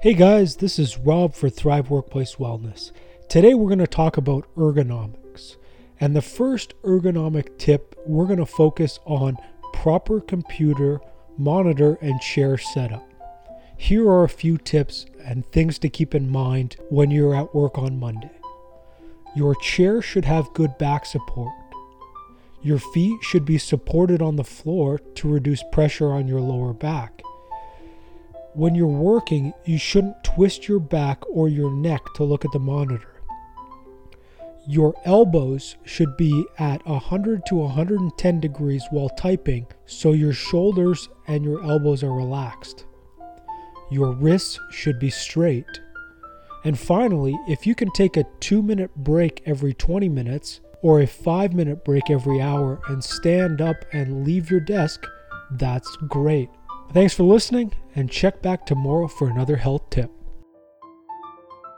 Hey guys, this is Rob for Thrive Workplace Wellness. Today we're going to talk about ergonomics. And the first ergonomic tip, we're going to focus on proper computer, monitor, and chair setup. Here are a few tips and things to keep in mind when you're at work on Monday. Your chair should have good back support. Your feet should be supported on the floor to reduce pressure on your lower back. When you're working, you shouldn't twist your back or your neck to look at the monitor. Your elbows should be at 100 to 110 degrees while typing so your shoulders and your elbows are relaxed. Your wrists should be straight. And finally, if you can take a 2 minute break every 20 minutes or a 5 minute break every hour and stand up and leave your desk, that's great. Thanks for listening and check back tomorrow for another health tip.